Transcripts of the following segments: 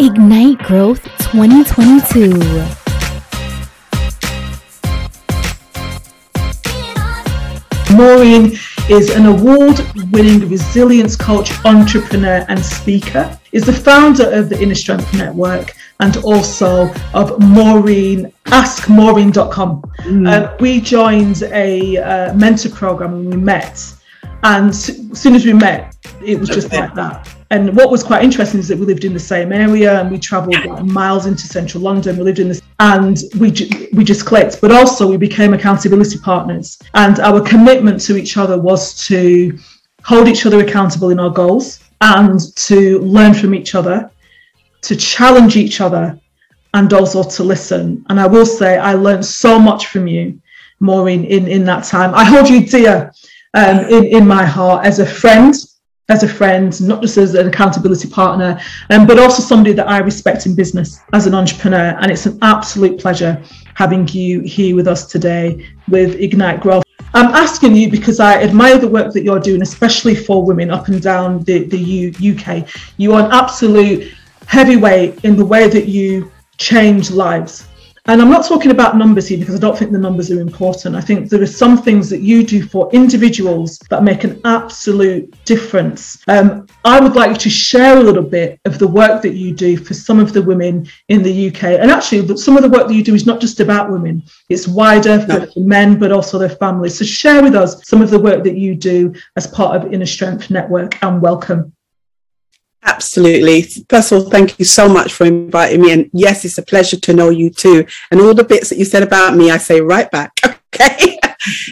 Ignite Growth 2022. Maureen is an award-winning resilience coach, entrepreneur and speaker. Is the founder of the Inner Strength Network and also of Maureen, askmaureen.com. Mm. Uh, we joined a uh, mentor program and we met and as soon as we met, it was just like that. And what was quite interesting is that we lived in the same area and we travelled like miles into central London. We lived in this, and we we just clicked. But also we became accountability partners, and our commitment to each other was to hold each other accountable in our goals and to learn from each other, to challenge each other, and also to listen. And I will say I learned so much from you, Maureen, in in that time. I hold you dear um, in, in my heart as a friend, as a friend, not just as an accountability partner, um, but also somebody that I respect in business as an entrepreneur. And it's an absolute pleasure having you here with us today with Ignite Growth. I'm asking you because I admire the work that you're doing, especially for women up and down the, the U- UK. You are an absolute heavyweight in the way that you change lives. And I'm not talking about numbers here because I don't think the numbers are important. I think there are some things that you do for individuals that make an absolute difference. Um, I would like you to share a little bit of the work that you do for some of the women in the UK. And actually, some of the work that you do is not just about women, it's wider for, for men, but also their families. So share with us some of the work that you do as part of Inner Strength Network and welcome. Absolutely. First of all, thank you so much for inviting me. And yes, it's a pleasure to know you too. And all the bits that you said about me, I say right back. Okay.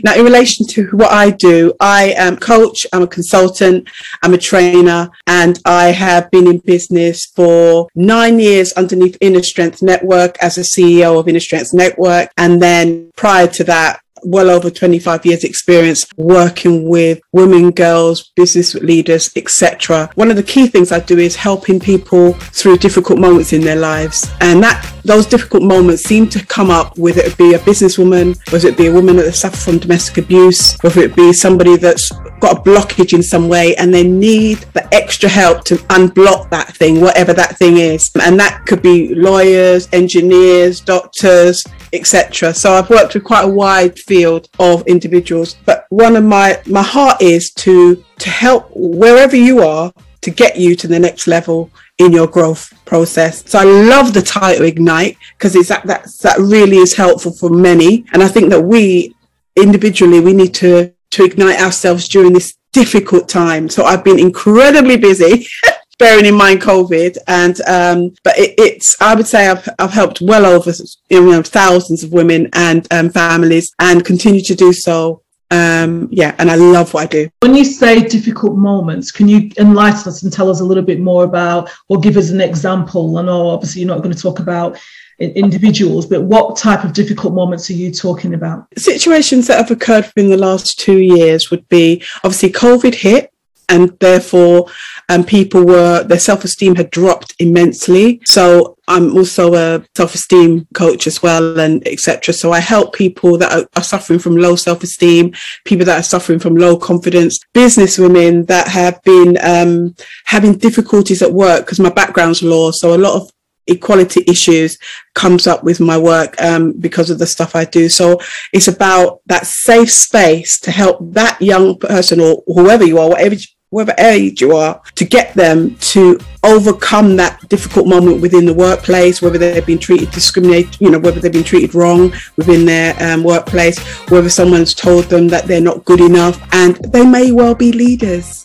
now, in relation to what I do, I am a coach, I'm a consultant, I'm a trainer, and I have been in business for nine years underneath Inner Strength Network as a CEO of Inner Strength Network. And then prior to that, well over 25 years experience working with women, girls, business leaders, etc. One of the key things I do is helping people through difficult moments in their lives. And that those difficult moments seem to come up whether it be a businesswoman, whether it be a woman that suffers from domestic abuse, whether it be somebody that's got a blockage in some way and they need the extra help to unblock that thing, whatever that thing is. And that could be lawyers, engineers, doctors, etc. So I've worked with quite a wide field of individuals, but one of my my heart is to to help wherever you are to get you to the next level in your growth process. So I love the title Ignite because it's that that that really is helpful for many, and I think that we individually we need to to ignite ourselves during this difficult time. So I've been incredibly busy. bearing in mind COVID, and um, but it, it's I would say I've I've helped well over you know thousands of women and um, families, and continue to do so. Um, yeah, and I love what I do. When you say difficult moments, can you enlighten us and tell us a little bit more about, or give us an example? I know obviously you're not going to talk about individuals, but what type of difficult moments are you talking about? Situations that have occurred in the last two years would be obviously COVID hit, and therefore um, people were their self-esteem had dropped immensely. So i'm also a self-esteem coach as well and etc so i help people that are, are, suffering from low self-esteem people that are suffering from low confidence business women that have been um, having difficulties at work because my background's law. So a lot of equality issues comes up with my work um, because of the stuff I do. So it's about that safe space to help that young person or whoever you are, whatever whatever age you are, to get them to overcome that difficult moment within the workplace, whether they've been treated discriminate, you know, whether they've been treated wrong within their um, workplace, whether someone's told them that they're not good enough, and they may well be leaders.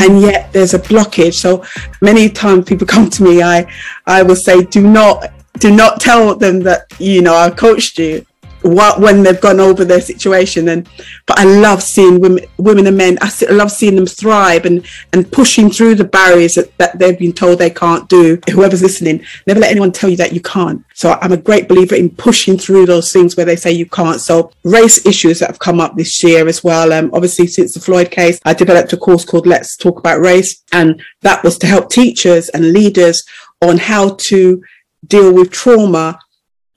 And yet there's a blockage. So many times people come to me, I, I will say, do not, do not tell them that, you know, I coached you what when they've gone over their situation and but I love seeing women women and men I love seeing them thrive and and pushing through the barriers that, that they've been told they can't do. Whoever's listening never let anyone tell you that you can't. So I'm a great believer in pushing through those things where they say you can't. So race issues that have come up this year as well um, obviously since the Floyd case I developed a course called Let's Talk About Race and that was to help teachers and leaders on how to deal with trauma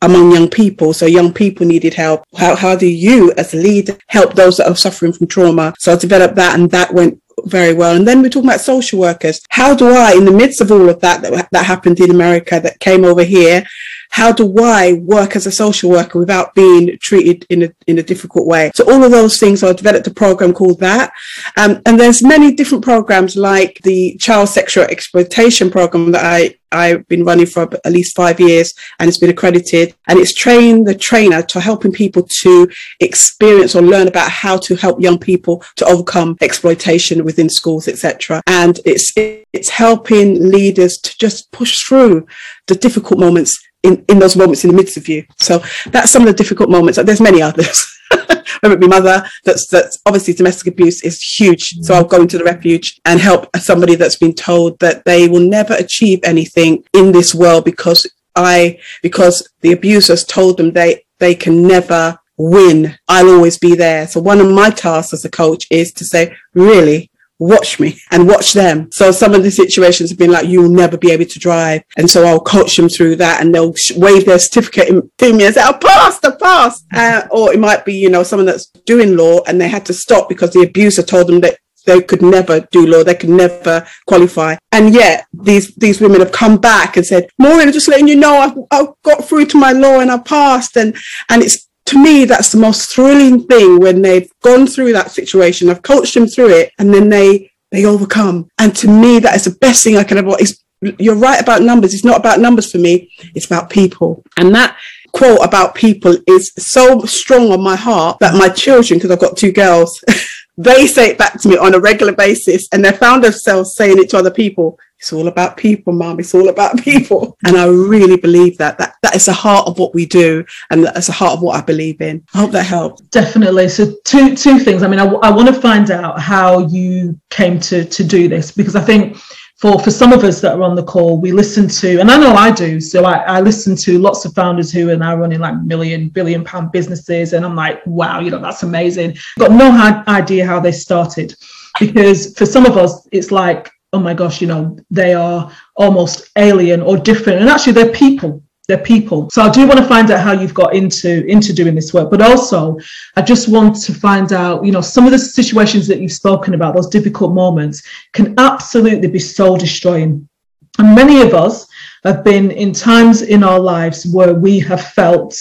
among young people. So young people needed help. How, how do you as a leader help those that are suffering from trauma? So I developed that and that went very well. And then we're talking about social workers. How do I, in the midst of all of that, that, that happened in America, that came over here, how do I work as a social worker without being treated in a, in a difficult way? So all of those things, I developed a program called that. Um, and there's many different programs like the child sexual exploitation program that I, I've been running for at least five years and it's been accredited and it's trained the trainer to helping people to experience or learn about how to help young people to overcome exploitation within schools, etc. And it's, it's helping leaders to just push through the difficult moments in, in those moments in the midst of you. So that's some of the difficult moments. There's many others. Whether it be mother, that's that's obviously domestic abuse is huge. So mm. I'll go into the refuge and help somebody that's been told that they will never achieve anything in this world because I because the abusers told them they they can never win. I'll always be there. So one of my tasks as a coach is to say, really, watch me and watch them. So some of the situations have been like, you'll never be able to drive. And so I'll coach them through that and they'll wave their certificate in to me and say, I passed, I passed. Uh, or it might be, you know, someone that's doing law and they had to stop because the abuser told them that they could never do law, they could never qualify. And yet these these women have come back and said, Maureen, just letting you know I've, I've got through to my law and I passed. And and it's to me, that's the most thrilling thing when they've gone through that situation. I've coached them through it and then they, they overcome. And to me, that is the best thing I can ever, it's, you're right about numbers. It's not about numbers for me. It's about people. And that quote about people is so strong on my heart that my children, because I've got two girls, they say it back to me on a regular basis and they found themselves saying it to other people. It's all about people, mom. It's all about people. And I really believe that. That that is the heart of what we do. And that's the heart of what I believe in. I hope that helped. Definitely. So two two things. I mean, I, I want to find out how you came to to do this because I think for for some of us that are on the call, we listen to, and I know I do. So I, I listen to lots of founders who are now running like million, billion pound businesses, and I'm like, wow, you know, that's amazing. Got no idea how they started, because for some of us, it's like oh my gosh, you know, they are almost alien or different. And actually, they're people. They're people. So I do want to find out how you've got into into doing this work. But also, I just want to find out, you know, some of the situations that you've spoken about, those difficult moments, can absolutely be soul destroying. And many of us have been in times in our lives where we have felt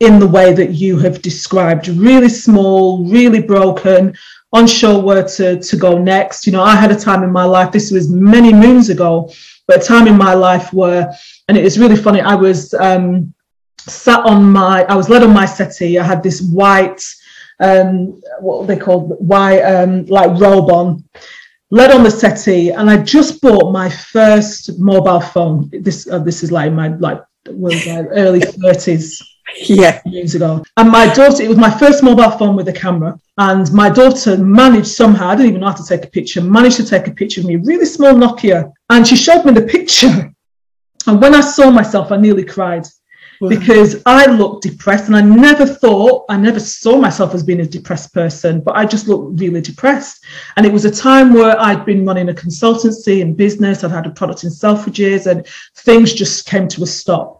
in the way that you have described really small, really broken, unsure where to, to go next. You know, I had a time in my life, this was many moons ago, but a time in my life where, and it was really funny, I was um, sat on my, I was led on my settee. I had this white, um, what they called white, um, like robe on, led on the settee, and I just bought my first mobile phone. This uh, this is like my like was early thirties yeah. Years ago. And my daughter it was my first mobile phone with a camera and my daughter managed somehow i didn't even know how to take a picture managed to take a picture of me really small nokia and she showed me the picture. And when i saw myself i nearly cried. Wow. because i looked depressed and i never thought i never saw myself as being a depressed person but i just looked really depressed. And it was a time where i'd been running a consultancy and business i'd had a product in selfridges and things just came to a stop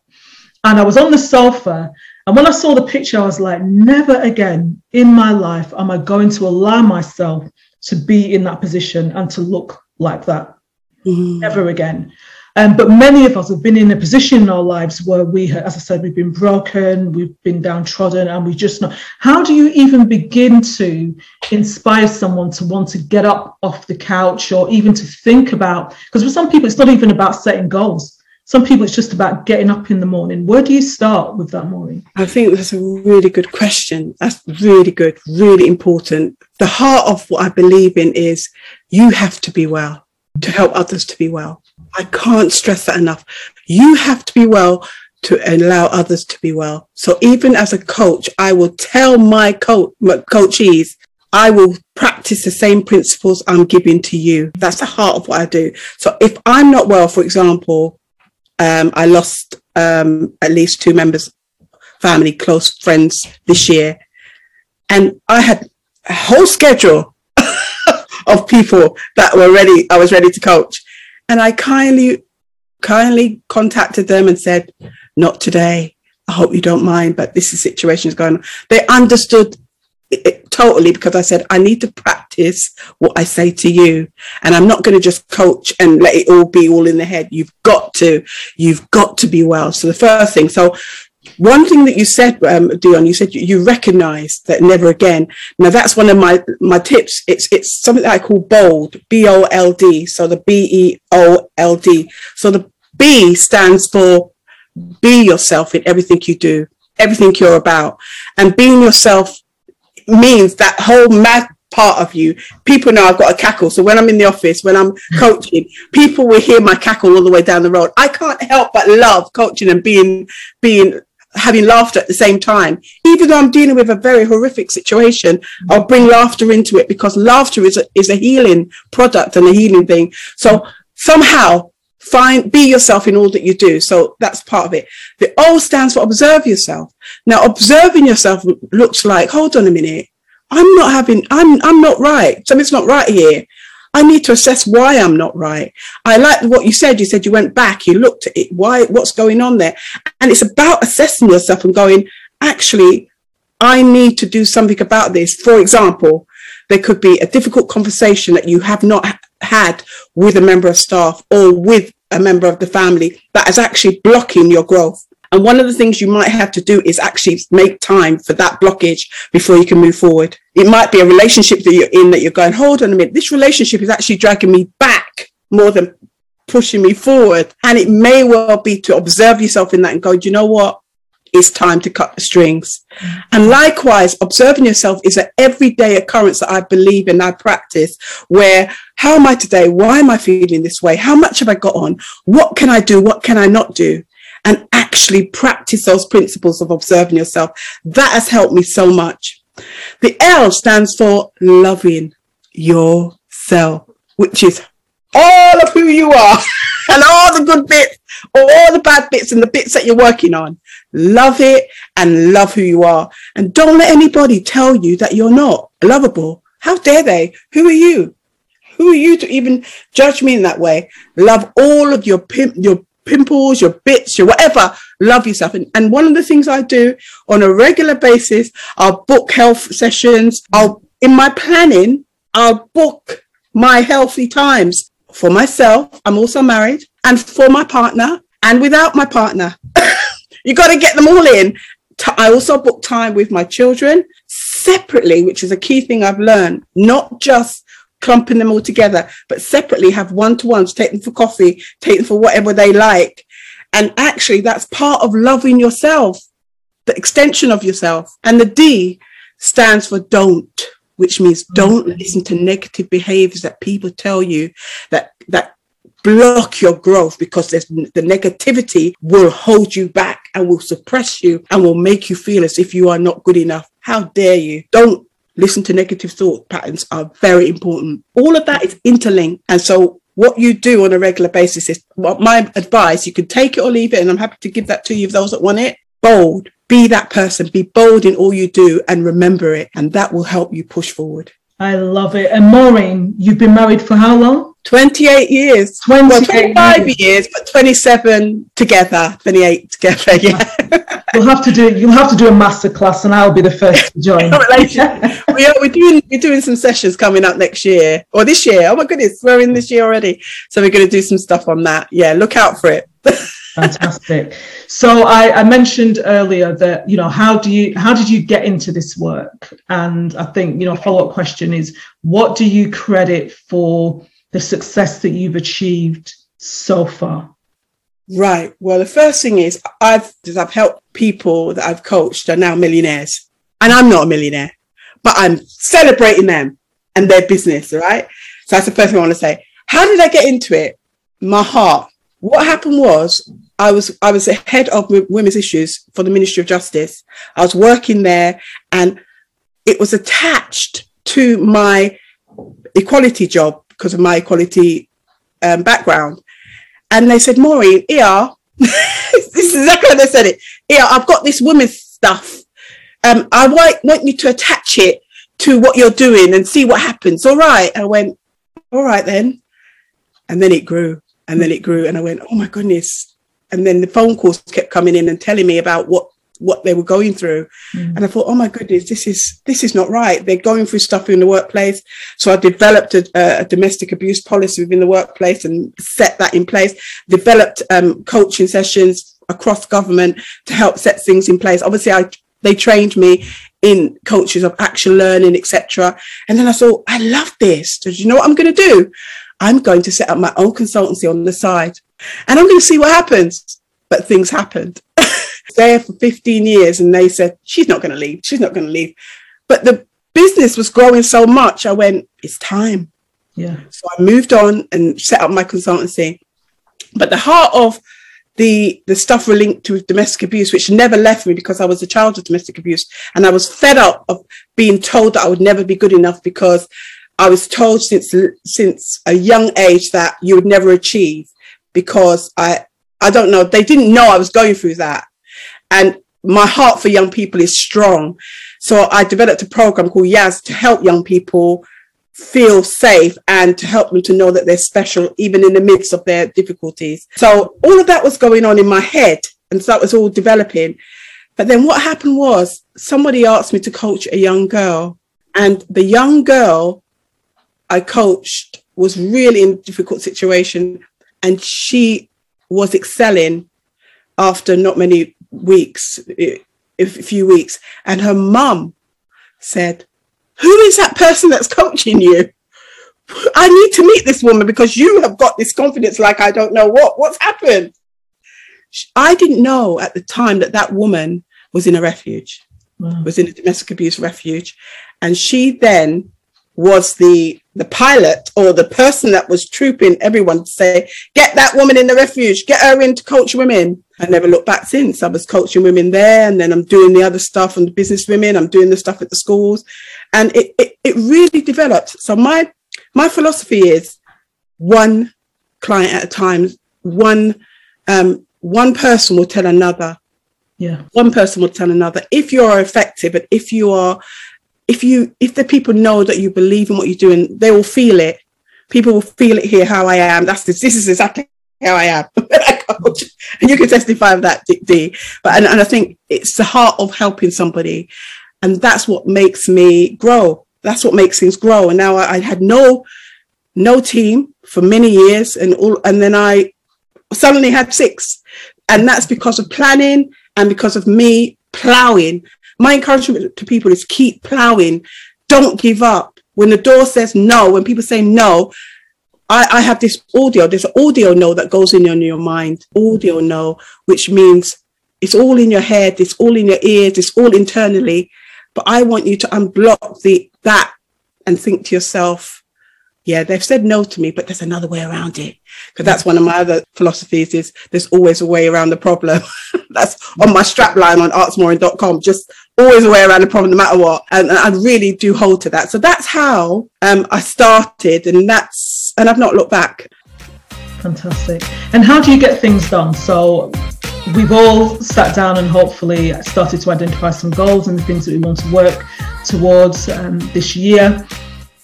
and I was on the sofa. And when I saw the picture, I was like, never again in my life am I going to allow myself to be in that position and to look like that. Mm. Never again. Um, but many of us have been in a position in our lives where we, have, as I said, we've been broken, we've been downtrodden, and we just know. How do you even begin to inspire someone to want to get up off the couch or even to think about? Because for some people, it's not even about setting goals some people it's just about getting up in the morning. Where do you start with that morning? I think that's a really good question. That's really good, really important. The heart of what I believe in is you have to be well to help others to be well. I can't stress that enough. You have to be well to allow others to be well. So even as a coach, I will tell my, co- my coachees, I will practice the same principles I'm giving to you. That's the heart of what I do. So if I'm not well, for example, um, I lost um, at least two members, family, close friends this year. And I had a whole schedule of people that were ready, I was ready to coach. And I kindly, kindly contacted them and said, not today. I hope you don't mind, but this is situation is going on. They understood it, totally because I said, I need to practice what I say to you. And I'm not going to just coach and let it all be all in the head. You've got to, you've got to be well. So the first thing, so one thing that you said, um, Dion, you said you, you recognize that never again. Now that's one of my, my tips. It's, it's something that I call bold, B-O-L-D. So the B-E-O-L-D. So the B stands for be yourself in everything you do, everything you're about. And being yourself means that whole mad part of you. People know I've got a cackle. So when I'm in the office, when I'm hmm. coaching, people will hear my cackle all the way down the road. I can't help but love coaching and being, being, having laughter at the same time. Even though I'm dealing with a very horrific situation, hmm. I'll bring laughter into it because laughter is a, is a healing product and a healing thing. So somehow find be yourself in all that you do. So that's part of it. The o stands for observe yourself. Now observing yourself looks like hold on a minute. I'm not having i'm i'm not right. Something's not right here. I need to assess why i'm not right. I like what you said. You said you went back. You looked at it. Why what's going on there? And it's about assessing yourself and going actually i need to do something about this. For example there could be a difficult conversation that you have not had with a member of staff or with a member of the family that is actually blocking your growth. And one of the things you might have to do is actually make time for that blockage before you can move forward. It might be a relationship that you're in that you're going, hold on a minute, this relationship is actually dragging me back more than pushing me forward. And it may well be to observe yourself in that and go, do you know what? It's time to cut the strings. And likewise, observing yourself is an everyday occurrence that I believe in, I practice, where how am I today? Why am I feeling this way? How much have I got on? What can I do? What can I not do? And actually practice those principles of observing yourself. That has helped me so much. The L stands for loving yourself, which is all of who you are and all the good bits, all the bad bits and the bits that you're working on. Love it and love who you are. And don't let anybody tell you that you're not lovable. How dare they? Who are you? Who are you to even judge me in that way? Love all of your pimp, your pimples, your bits, your whatever. Love yourself. And, and one of the things I do on a regular basis, I'll book health sessions. I'll, in my planning, I'll book my healthy times for myself. I'm also married and for my partner and without my partner. You got to get them all in. I also book time with my children separately, which is a key thing I've learned, not just clumping them all together, but separately have one to ones, take them for coffee, take them for whatever they like. And actually, that's part of loving yourself, the extension of yourself. And the D stands for don't, which means don't listen to negative behaviors that people tell you that, that block your growth because the negativity will hold you back and will suppress you and will make you feel as if you are not good enough. How dare you? Don't listen to negative thought patterns are very important. All of that is interlinked. And so what you do on a regular basis is well, my advice. You can take it or leave it. And I'm happy to give that to you, those that want it. Bold. Be that person. Be bold in all you do and remember it. And that will help you push forward. I love it. And Maureen, you've been married for how long? 28 years. 28 well, 25 years. years. but 27 together, 28 together, yeah. you'll have to do you'll have to do a master class and I'll be the first to join. we are, we're doing we're doing some sessions coming up next year or this year. Oh my goodness, we're in this year already. So we're gonna do some stuff on that. Yeah, look out for it. Fantastic. So I, I, mentioned earlier that you know how do you how did you get into this work? And I think you know a follow up question is what do you credit for the success that you've achieved so far? Right. Well, the first thing is I've I've helped people that I've coached are now millionaires, and I'm not a millionaire, but I'm celebrating them and their business. Right. So that's the first thing I want to say. How did I get into it? My heart. What happened was I was I was the head of women's issues for the Ministry of Justice. I was working there, and it was attached to my equality job because of my equality um, background. And they said, Maureen, here, this is exactly how they said it. Here, I've got this women's stuff. Um, I want, want you to attach it to what you're doing and see what happens. All right. I went, all right then. And then it grew and then it grew. And I went, oh my goodness. And then the phone calls kept coming in and telling me about what what they were going through. Mm. And I thought, oh my goodness, this is this is not right. They're going through stuff in the workplace. So I developed a, a domestic abuse policy within the workplace and set that in place. Developed um, coaching sessions across government to help set things in place. Obviously, I they trained me in coaches of action learning, etc. And then I thought, I love this. Do you know what I'm going to do? I'm going to set up my own consultancy on the side, and I'm going to see what happens. But things happened. there for 15 years, and they said she's not going to leave. She's not going to leave. But the business was growing so much. I went, it's time. Yeah. So I moved on and set up my consultancy. But the heart of the the stuff linked to domestic abuse, which never left me because I was a child of domestic abuse, and I was fed up of being told that I would never be good enough because I was told since since a young age that you would never achieve because I I don't know they didn't know I was going through that, and my heart for young people is strong, so I developed a program called Yaz to help young people feel safe and to help them to know that they're special even in the midst of their difficulties. So all of that was going on in my head and so that was all developing. But then what happened was somebody asked me to coach a young girl and the young girl I coached was really in a difficult situation and she was excelling after not many weeks, a few weeks. And her mum said, who is that person that's coaching you? I need to meet this woman because you have got this confidence like I don't know what. What's happened? I didn't know at the time that that woman was in a refuge, wow. was in a domestic abuse refuge. And she then was the the pilot or the person that was trooping everyone to say, get that woman in the refuge, get her in to coach women. I never looked back since. I was coaching women there and then I'm doing the other stuff on the business women. I'm doing the stuff at the schools. And it, it, it really developed. So my my philosophy is one client at a time, one um, one person will tell another. Yeah. One person will tell another. If you are effective and if you are if you if the people know that you believe in what you're doing, they will feel it. People will feel it here how I am. That's this. This is exactly how I am. and you can testify of that, D. But and, and I think it's the heart of helping somebody, and that's what makes me grow. That's what makes things grow. And now I, I had no no team for many years, and all, and then I suddenly had six, and that's because of planning and because of me plowing my encouragement to people is keep plowing. Don't give up. When the door says no, when people say no, I, I have this audio, there's an audio no that goes in your, your mind, audio no, which means it's all in your head, it's all in your ears, it's all internally. But I want you to unblock the that and think to yourself, yeah, they've said no to me, but there's another way around it. Because that's one of my other philosophies is there's always a way around the problem. that's on my strap line on askmaureen.com. Just always a way around the problem, no matter what. And, and I really do hold to that. So that's how um, I started, and that's and I've not looked back. Fantastic. And how do you get things done? So we've all sat down and hopefully started to identify some goals and the things that we want to work towards um, this year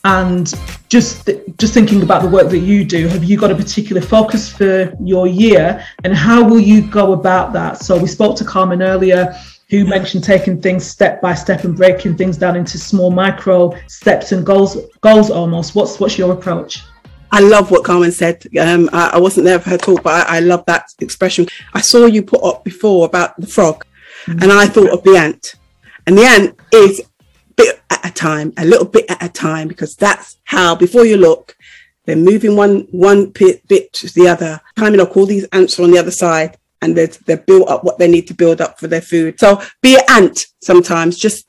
and just just thinking about the work that you do have you got a particular focus for your year and how will you go about that so we spoke to carmen earlier who mentioned taking things step by step and breaking things down into small micro steps and goals goals almost what's what's your approach I love what Carmen said. Um, I, I, wasn't there for her talk, but I, I, love that expression. I saw you put up before about the frog, mm-hmm. and I thought of the ant. And the ant is bit at a time, a little bit at a time, because that's how, before you look, they're moving one one bit, bit to the other, climbing up. All these ants are on the other side, and they're, they're built up what they need to build up for their food. So be an ant sometimes, just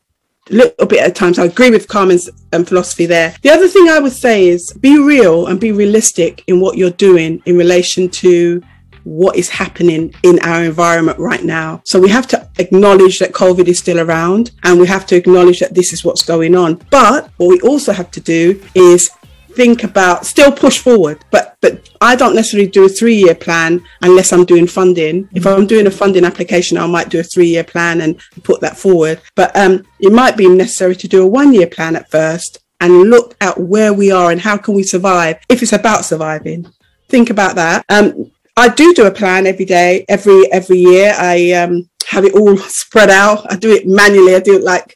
a little bit at a time. So I agree with Carmen's um, philosophy there. The other thing I would say is be real and be realistic in what you're doing in relation to what is happening in our environment right now. So we have to acknowledge that COVID is still around and we have to acknowledge that this is what's going on. But what we also have to do is think about still push forward but but i don't necessarily do a three year plan unless i'm doing funding if i'm doing a funding application i might do a three year plan and put that forward but um it might be necessary to do a one year plan at first and look at where we are and how can we survive if it's about surviving think about that um I do do a plan every day, every every year. I um, have it all spread out. I do it manually. I do it like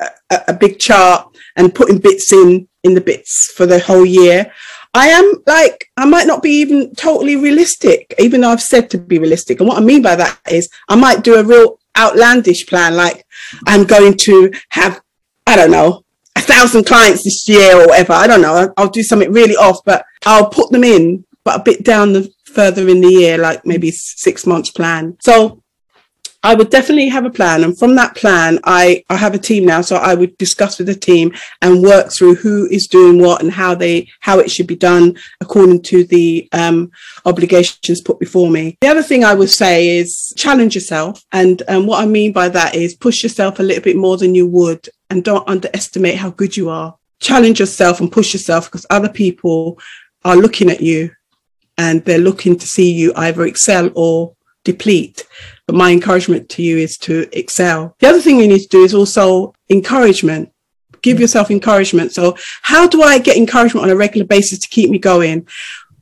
a, a big chart and putting bits in in the bits for the whole year. I am like, I might not be even totally realistic, even though I've said to be realistic. And what I mean by that is I might do a real outlandish plan, like I'm going to have, I don't know, a thousand clients this year or whatever. I don't know. I'll do something really off, but I'll put them in, but a bit down the further in the year, like maybe six months plan. So I would definitely have a plan. And from that plan, I, I have a team now. So I would discuss with the team and work through who is doing what and how they, how it should be done according to the um, obligations put before me. The other thing I would say is challenge yourself. And um, what I mean by that is push yourself a little bit more than you would and don't underestimate how good you are. Challenge yourself and push yourself because other people are looking at you and they're looking to see you either excel or deplete. But my encouragement to you is to excel. The other thing you need to do is also encouragement. Give yourself encouragement. So how do I get encouragement on a regular basis to keep me going?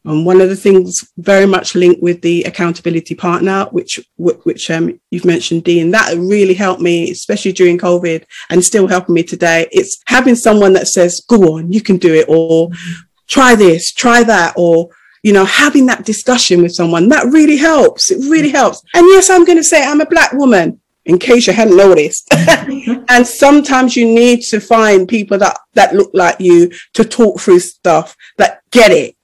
And one of the things very much linked with the accountability partner, which which um, you've mentioned, Dean, that really helped me, especially during COVID, and still helping me today. It's having someone that says, "Go on, you can do it," or "Try this, try that," or you know, having that discussion with someone, that really helps. It really helps. And yes, I'm going to say I'm a black woman in case you hadn't noticed. and sometimes you need to find people that, that look like you to talk through stuff that get it.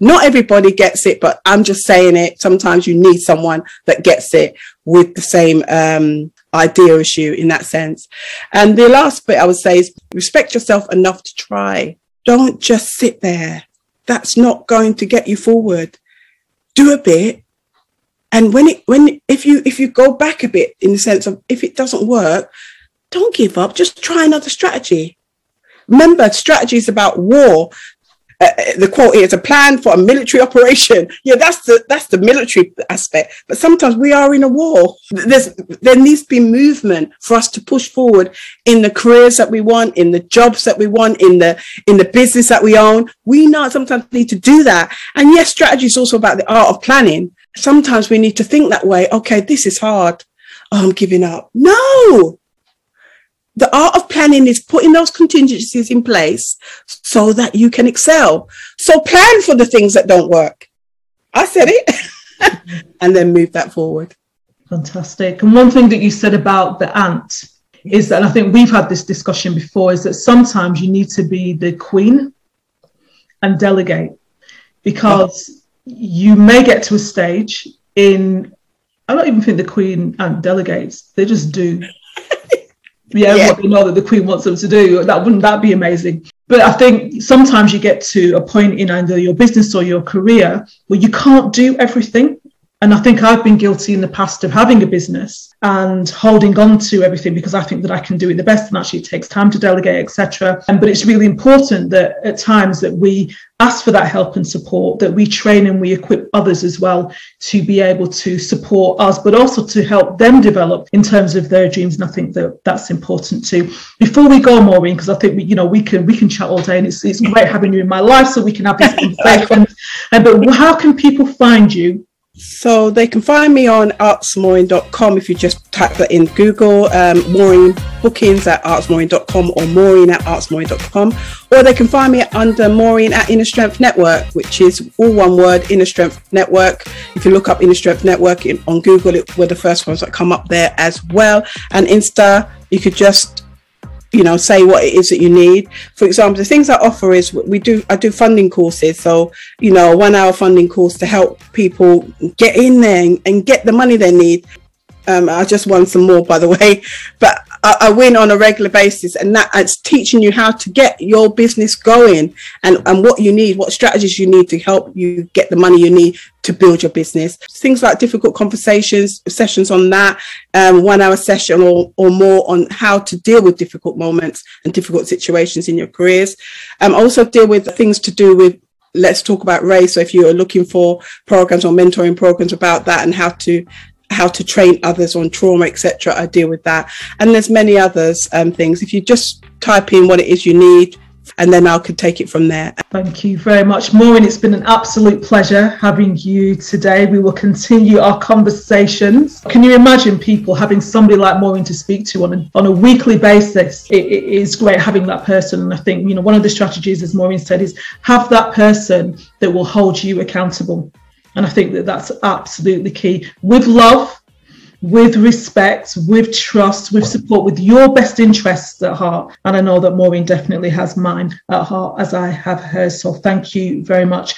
Not everybody gets it, but I'm just saying it. Sometimes you need someone that gets it with the same um, idea as you in that sense. And the last bit I would say is respect yourself enough to try. Don't just sit there that's not going to get you forward. Do a bit. And when it when if you if you go back a bit in the sense of if it doesn't work, don't give up. Just try another strategy. Remember, strategy is about war the quote is a plan for a military operation. Yeah, that's the that's the military aspect. But sometimes we are in a war. There's there needs to be movement for us to push forward in the careers that we want, in the jobs that we want, in the in the business that we own. We not sometimes need to do that. And yes, strategy is also about the art of planning. Sometimes we need to think that way. Okay, this is hard. Oh, I'm giving up. No, the art of planning is putting those contingencies in place so that you can excel. So plan for the things that don't work. I said it. and then move that forward. Fantastic. And one thing that you said about the ant is that I think we've had this discussion before is that sometimes you need to be the queen and delegate because you may get to a stage in I don't even think the queen and delegates, they just do yeah, yeah. what they know that the Queen wants them to do. That wouldn't that be amazing? But I think sometimes you get to a point in either your business or your career where you can't do everything. And I think I've been guilty in the past of having a business and holding on to everything because I think that I can do it the best and actually it takes time to delegate, etc. Um, but it's really important that at times that we ask for that help and support, that we train and we equip others as well to be able to support us, but also to help them develop in terms of their dreams. And I think that that's important too. Before we go, Maureen, because I think we, you know we can we can chat all day, and it's it's great having you in my life, so we can have these conversations. Um, but how can people find you so they can find me on askmaureen.com if you just type that in Google, um, Maureen bookings at askmaureen.com or Maureen at askmaureen.com. Or they can find me under Maureen at Inner Strength Network, which is all one word, Inner Strength Network. If you look up Inner Strength Network in, on Google, it, we're the first ones that come up there as well. And Insta, you could just you know say what it is that you need. For example the things i offer is we do i do funding courses. So you know one hour funding course to help people get in there and, and get the money they need um, I just won some more, by the way, but I, I, win on a regular basis, and that it's teaching you how to get your business going and, and what you need, what strategies you need to help you get the money you need to build your business. Things like difficult conversations, sessions on that, um, one hour session or, or more on how to deal with difficult moments and difficult situations in your careers. Um, also deal with things to do with let's talk about race. So if you are looking for programs or mentoring programs about that and how to how to train others on trauma, etc. I deal with that, and there's many others um, things. If you just type in what it is you need, and then I could take it from there. Thank you very much, Maureen. It's been an absolute pleasure having you today. We will continue our conversations. Can you imagine people having somebody like Maureen to speak to on a, on a weekly basis? It, it is great having that person. And I think, you know, one of the strategies, as Maureen said, is have that person that will hold you accountable. And I think that that's absolutely key with love with respect, with trust, with support, with your best interests at heart. And I know that Maureen definitely has mine at heart as I have hers. So thank you very much.